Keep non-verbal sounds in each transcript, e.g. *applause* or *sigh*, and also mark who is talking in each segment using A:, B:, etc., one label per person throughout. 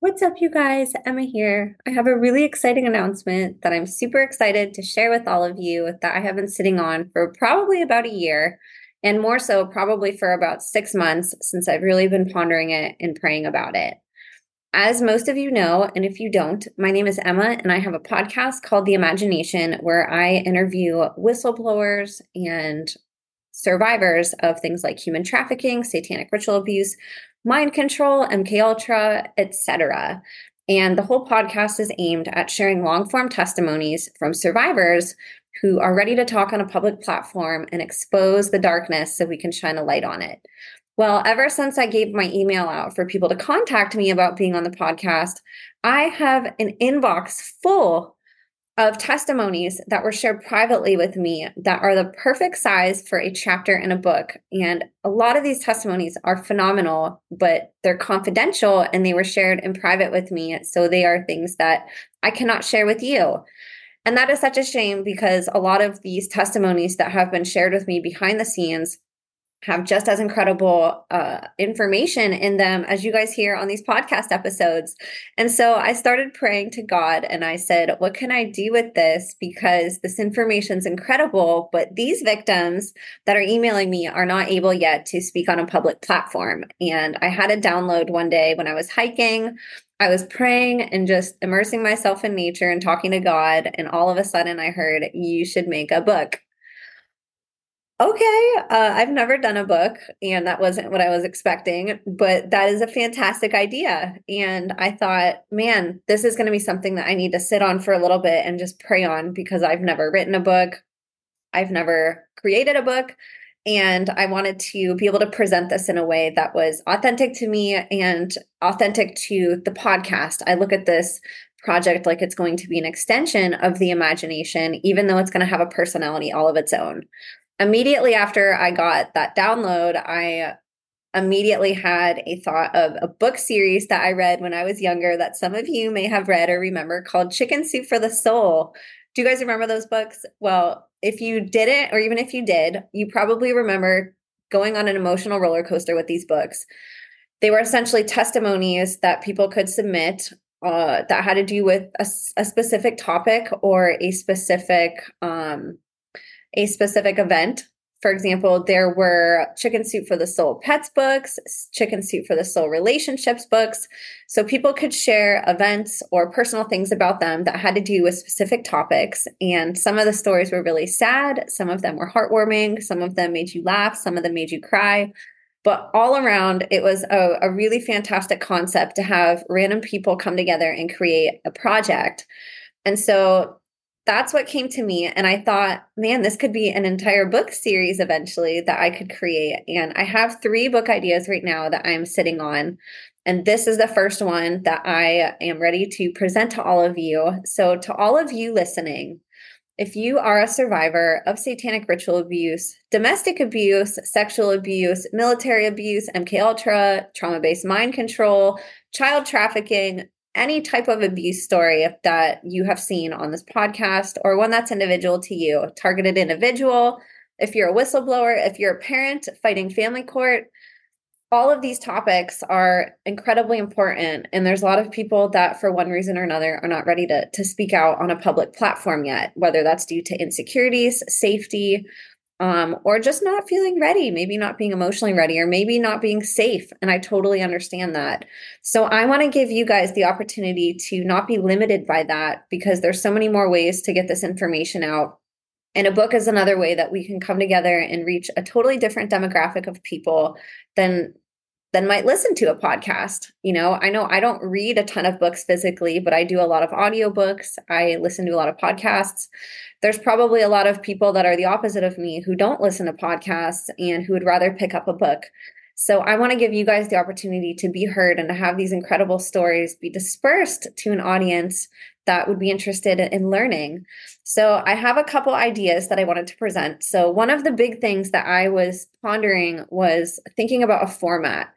A: What's up, you guys? Emma here. I have a really exciting announcement that I'm super excited to share with all of you that I have been sitting on for probably about a year, and more so, probably for about six months since I've really been pondering it and praying about it. As most of you know, and if you don't, my name is Emma, and I have a podcast called The Imagination where I interview whistleblowers and survivors of things like human trafficking, satanic ritual abuse, mind control, MK Ultra, etc. And the whole podcast is aimed at sharing long form testimonies from survivors who are ready to talk on a public platform and expose the darkness so we can shine a light on it. Well, ever since I gave my email out for people to contact me about being on the podcast, I have an inbox full of testimonies that were shared privately with me that are the perfect size for a chapter in a book. And a lot of these testimonies are phenomenal, but they're confidential and they were shared in private with me. So they are things that I cannot share with you. And that is such a shame because a lot of these testimonies that have been shared with me behind the scenes have just as incredible uh, information in them as you guys hear on these podcast episodes. And so I started praying to God and I said, What can I do with this? Because this information is incredible, but these victims that are emailing me are not able yet to speak on a public platform. And I had a download one day when I was hiking. I was praying and just immersing myself in nature and talking to God. And all of a sudden, I heard, You should make a book okay, uh, I've never done a book, and that wasn't what I was expecting, but that is a fantastic idea. And I thought, man, this is going to be something that I need to sit on for a little bit and just pray on because I've never written a book, I've never created a book. And I wanted to be able to present this in a way that was authentic to me and authentic to the podcast. I look at this project like it's going to be an extension of the imagination, even though it's going to have a personality all of its own immediately after I got that download, I immediately had a thought of a book series that I read when I was younger that some of you may have read or remember called Chicken Soup for the Soul. Do you guys remember those books? Well, if you didn't, or even if you did, you probably remember going on an emotional roller coaster with these books. They were essentially testimonies that people could submit uh, that had to do with a, a specific topic or a specific um, a specific event. For example, there were Chicken Soup for the Soul Pets books, Chicken Soup for the Soul Relationships books. So people could share events or personal things about them that had to do with specific topics. And some of the stories were really sad, some of them were heartwarming, some of them made you laugh, some of them made you cry. But all around, it was a, a really fantastic concept to have random people come together and create a project. And so that's what came to me. And I thought, man, this could be an entire book series eventually that I could create. And I have three book ideas right now that I'm sitting on. And this is the first one that I am ready to present to all of you. So, to all of you listening, if you are a survivor of satanic ritual abuse, domestic abuse, sexual abuse, military abuse, MK Ultra, trauma-based mind control, child trafficking, any type of abuse story that you have seen on this podcast or one that's individual to you, targeted individual, if you're a whistleblower, if you're a parent fighting family court, all of these topics are incredibly important. And there's a lot of people that, for one reason or another, are not ready to, to speak out on a public platform yet, whether that's due to insecurities, safety, um, or just not feeling ready, maybe not being emotionally ready, or maybe not being safe. And I totally understand that. So I want to give you guys the opportunity to not be limited by that because there's so many more ways to get this information out. And a book is another way that we can come together and reach a totally different demographic of people than than might listen to a podcast. You know, I know I don't read a ton of books physically, but I do a lot of audiobooks. I listen to a lot of podcasts. There's probably a lot of people that are the opposite of me who don't listen to podcasts and who would rather pick up a book. So I want to give you guys the opportunity to be heard and to have these incredible stories be dispersed to an audience that would be interested in learning. So I have a couple ideas that I wanted to present. So one of the big things that I was pondering was thinking about a format.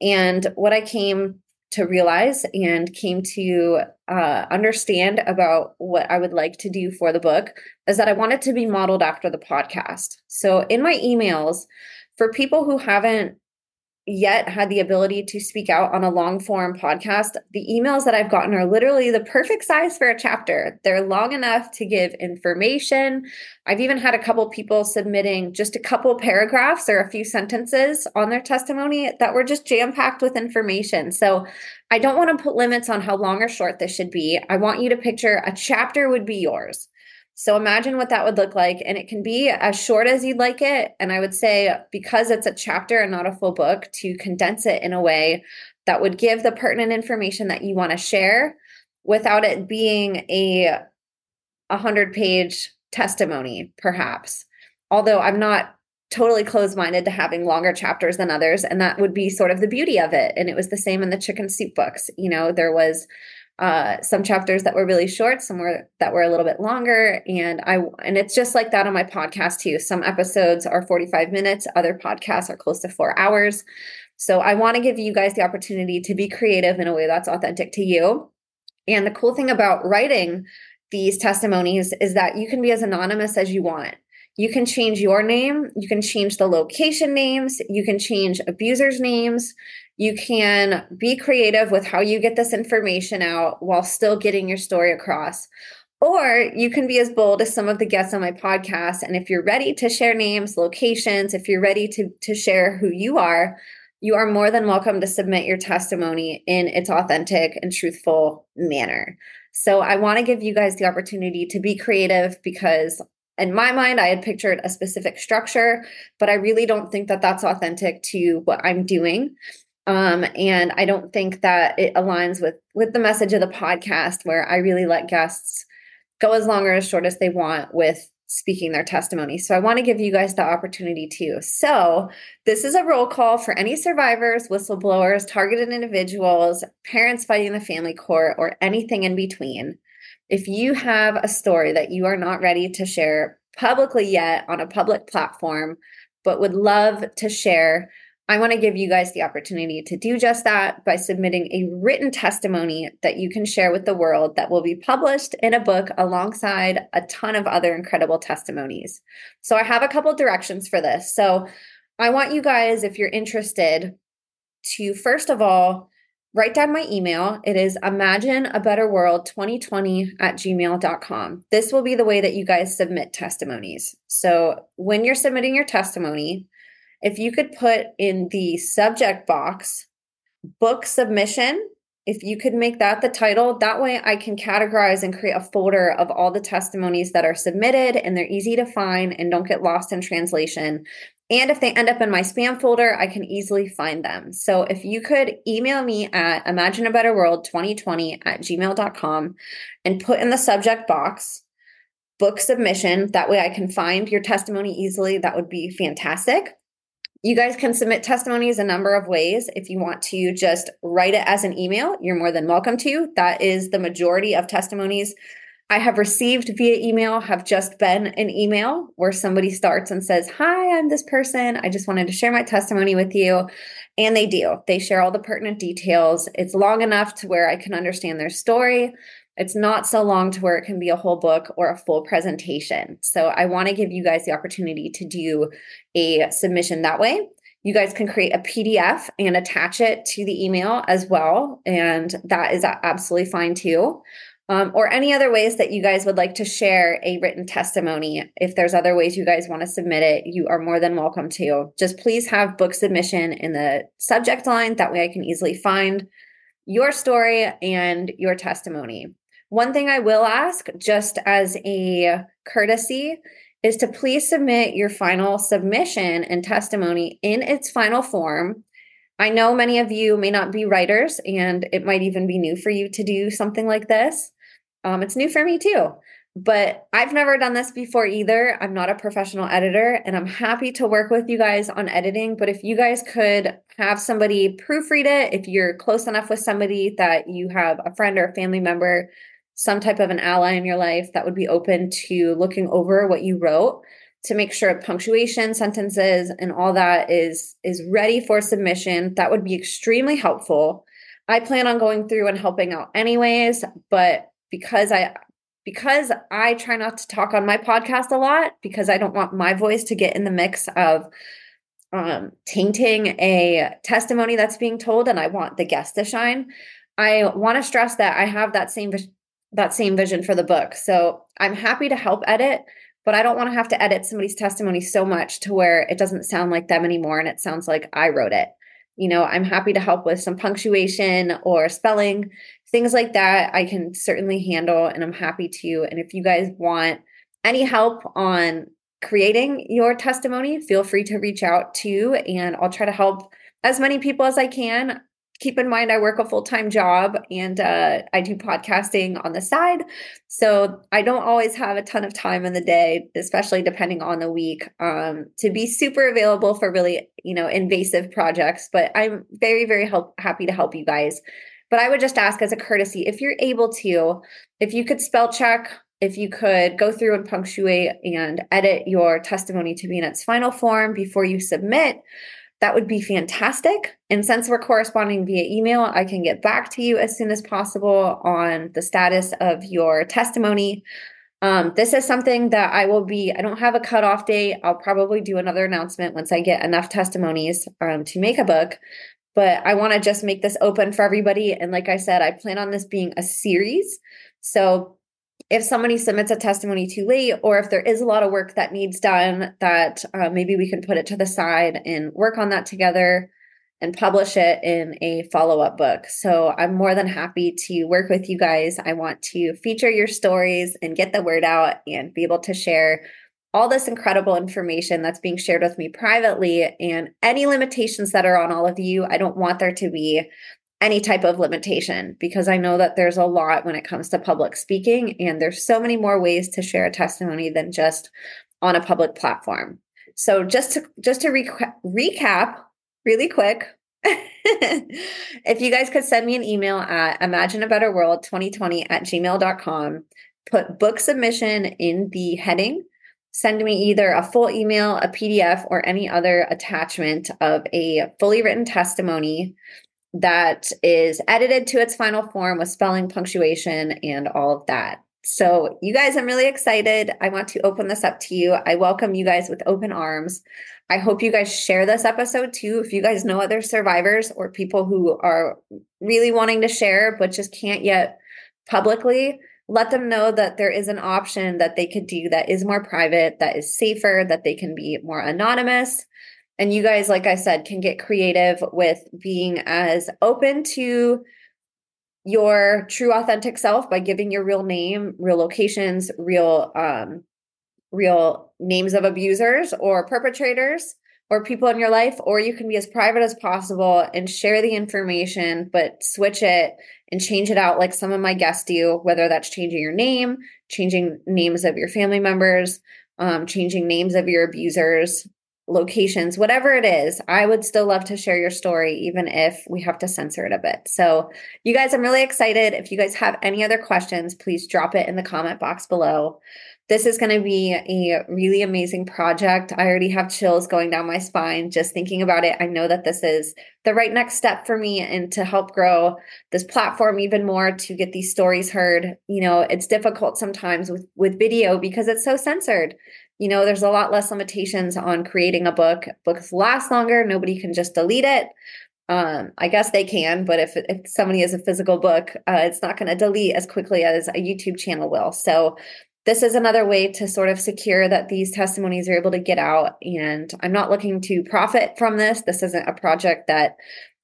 A: And what I came to realize and came to uh, understand about what I would like to do for the book is that I want it to be modeled after the podcast. So in my emails, for people who haven't yet had the ability to speak out on a long form podcast, the emails that I've gotten are literally the perfect size for a chapter. They're long enough to give information. I've even had a couple people submitting just a couple paragraphs or a few sentences on their testimony that were just jam packed with information. So I don't want to put limits on how long or short this should be. I want you to picture a chapter would be yours. So imagine what that would look like. And it can be as short as you'd like it. And I would say, because it's a chapter and not a full book, to condense it in a way that would give the pertinent information that you want to share without it being a 100 page testimony, perhaps. Although I'm not totally closed minded to having longer chapters than others. And that would be sort of the beauty of it. And it was the same in the chicken soup books. You know, there was uh, some chapters that were really short, some were that were a little bit longer, and I and it's just like that on my podcast too. Some episodes are 45 minutes, other podcasts are close to four hours. So I want to give you guys the opportunity to be creative in a way that's authentic to you. And the cool thing about writing these testimonies is that you can be as anonymous as you want. You can change your name, you can change the location names, you can change abusers' names, you can be creative with how you get this information out while still getting your story across. Or you can be as bold as some of the guests on my podcast. And if you're ready to share names, locations, if you're ready to, to share who you are, you are more than welcome to submit your testimony in its authentic and truthful manner. So I want to give you guys the opportunity to be creative because in my mind i had pictured a specific structure but i really don't think that that's authentic to what i'm doing um, and I don't think that it aligns with with the message of the podcast, where I really let guests go as long or as short as they want with speaking their testimony. So I want to give you guys the opportunity too. So this is a roll call for any survivors, whistleblowers, targeted individuals, parents fighting the family court, or anything in between. If you have a story that you are not ready to share publicly yet on a public platform, but would love to share I want to give you guys the opportunity to do just that by submitting a written testimony that you can share with the world that will be published in a book alongside a ton of other incredible testimonies. So, I have a couple directions for this. So, I want you guys, if you're interested, to first of all, write down my email. It is imagine a better world 2020 at gmail.com. This will be the way that you guys submit testimonies. So, when you're submitting your testimony, if you could put in the subject box book submission, if you could make that the title, that way I can categorize and create a folder of all the testimonies that are submitted and they're easy to find and don't get lost in translation. And if they end up in my spam folder, I can easily find them. So if you could email me at imagineabetterworld2020 at gmail.com and put in the subject box book submission, that way I can find your testimony easily, that would be fantastic. You guys can submit testimonies a number of ways. If you want to just write it as an email, you're more than welcome to. That is the majority of testimonies I have received via email have just been an email where somebody starts and says, Hi, I'm this person. I just wanted to share my testimony with you. And they do. They share all the pertinent details. It's long enough to where I can understand their story. It's not so long to where it can be a whole book or a full presentation. So I want to give you guys the opportunity to do a submission that way. You guys can create a PDF and attach it to the email as well. And that is absolutely fine too. Um, or any other ways that you guys would like to share a written testimony. If there's other ways you guys want to submit it, you are more than welcome to. Just please have book submission in the subject line. That way I can easily find your story and your testimony. One thing I will ask, just as a courtesy, is to please submit your final submission and testimony in its final form. I know many of you may not be writers, and it might even be new for you to do something like this. Um, it's new for me too, but I've never done this before either. I'm not a professional editor, and I'm happy to work with you guys on editing. But if you guys could have somebody proofread it, if you're close enough with somebody that you have a friend or a family member some type of an ally in your life that would be open to looking over what you wrote to make sure punctuation sentences and all that is is ready for submission that would be extremely helpful i plan on going through and helping out anyways but because i because i try not to talk on my podcast a lot because i don't want my voice to get in the mix of um, tainting a testimony that's being told and I want the guest to shine. I want to stress that I have that same that same vision for the book. So I'm happy to help edit, but I don't want to have to edit somebody's testimony so much to where it doesn't sound like them anymore and it sounds like I wrote it. You know, I'm happy to help with some punctuation or spelling, things like that. I can certainly handle and I'm happy to. And if you guys want any help on creating your testimony, feel free to reach out to, and I'll try to help as many people as I can. Keep in mind, I work a full time job and uh, I do podcasting on the side. So I don't always have a ton of time in the day, especially depending on the week, um, to be super available for really, you know, invasive projects. But I'm very, very help- happy to help you guys. But I would just ask as a courtesy if you're able to, if you could spell check if you could go through and punctuate and edit your testimony to be in its final form before you submit, that would be fantastic. And since we're corresponding via email, I can get back to you as soon as possible on the status of your testimony. Um, this is something that I will be, I don't have a cutoff date. I'll probably do another announcement once I get enough testimonies um, to make a book. But I want to just make this open for everybody. And like I said, I plan on this being a series. So if somebody submits a testimony too late or if there is a lot of work that needs done that uh, maybe we can put it to the side and work on that together and publish it in a follow-up book. So i'm more than happy to work with you guys. I want to feature your stories and get the word out and be able to share all this incredible information that's being shared with me privately and any limitations that are on all of you. I don't want there to be any type of limitation because I know that there's a lot when it comes to public speaking and there's so many more ways to share a testimony than just on a public platform. So just to just to re- recap really quick *laughs* if you guys could send me an email at imagineabetterworld2020 at gmail.com, put book submission in the heading, send me either a full email, a PDF, or any other attachment of a fully written testimony that is edited to its final form with spelling, punctuation, and all of that. So, you guys, I'm really excited. I want to open this up to you. I welcome you guys with open arms. I hope you guys share this episode too. If you guys know other survivors or people who are really wanting to share but just can't yet publicly, let them know that there is an option that they could do that is more private, that is safer, that they can be more anonymous and you guys, like I said, can get creative with being as open to your true authentic self by giving your real name, real locations, real um real names of abusers or perpetrators or people in your life or you can be as private as possible and share the information but switch it and change it out like some of my guests do whether that's changing your name changing names of your family members um, changing names of your abusers locations, whatever it is, I would still love to share your story, even if we have to censor it a bit. So, you guys, I'm really excited. If you guys have any other questions, please drop it in the comment box below. This is going to be a really amazing project. I already have chills going down my spine just thinking about it. I know that this is the right next step for me and to help grow this platform even more to get these stories heard. You know, it's difficult sometimes with with video because it's so censored you know, there's a lot less limitations on creating a book. Books last longer. Nobody can just delete it. Um, I guess they can, but if if somebody has a physical book, uh, it's not going to delete as quickly as a YouTube channel will. So this is another way to sort of secure that these testimonies are able to get out. And I'm not looking to profit from this. This isn't a project that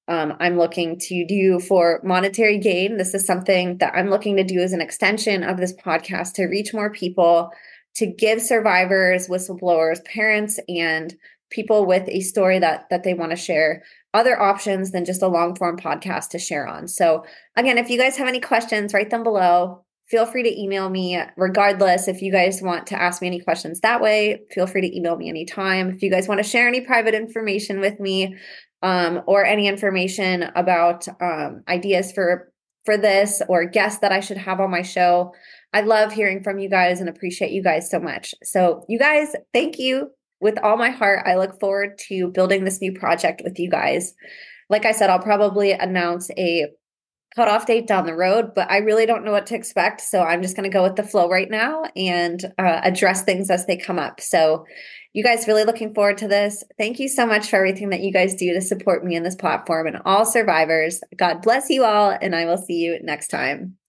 A: um, I'm looking to do for monetary gain. This is something that I'm looking to do as an extension of this podcast to reach more people to give survivors, whistleblowers, parents, and people with a story that that they want to share other options than just a long form podcast to share on. So again, if you guys have any questions, write them below. Feel free to email me regardless. If you guys want to ask me any questions that way, feel free to email me anytime. If you guys want to share any private information with me um, or any information about um, ideas for for this or guests that I should have on my show, I love hearing from you guys and appreciate you guys so much. So, you guys, thank you with all my heart. I look forward to building this new project with you guys. Like I said, I'll probably announce a cutoff date down the road, but I really don't know what to expect. So I'm just going to go with the flow right now and uh, address things as they come up. So, you guys really looking forward to this. Thank you so much for everything that you guys do to support me in this platform and all survivors. God bless you all, and I will see you next time.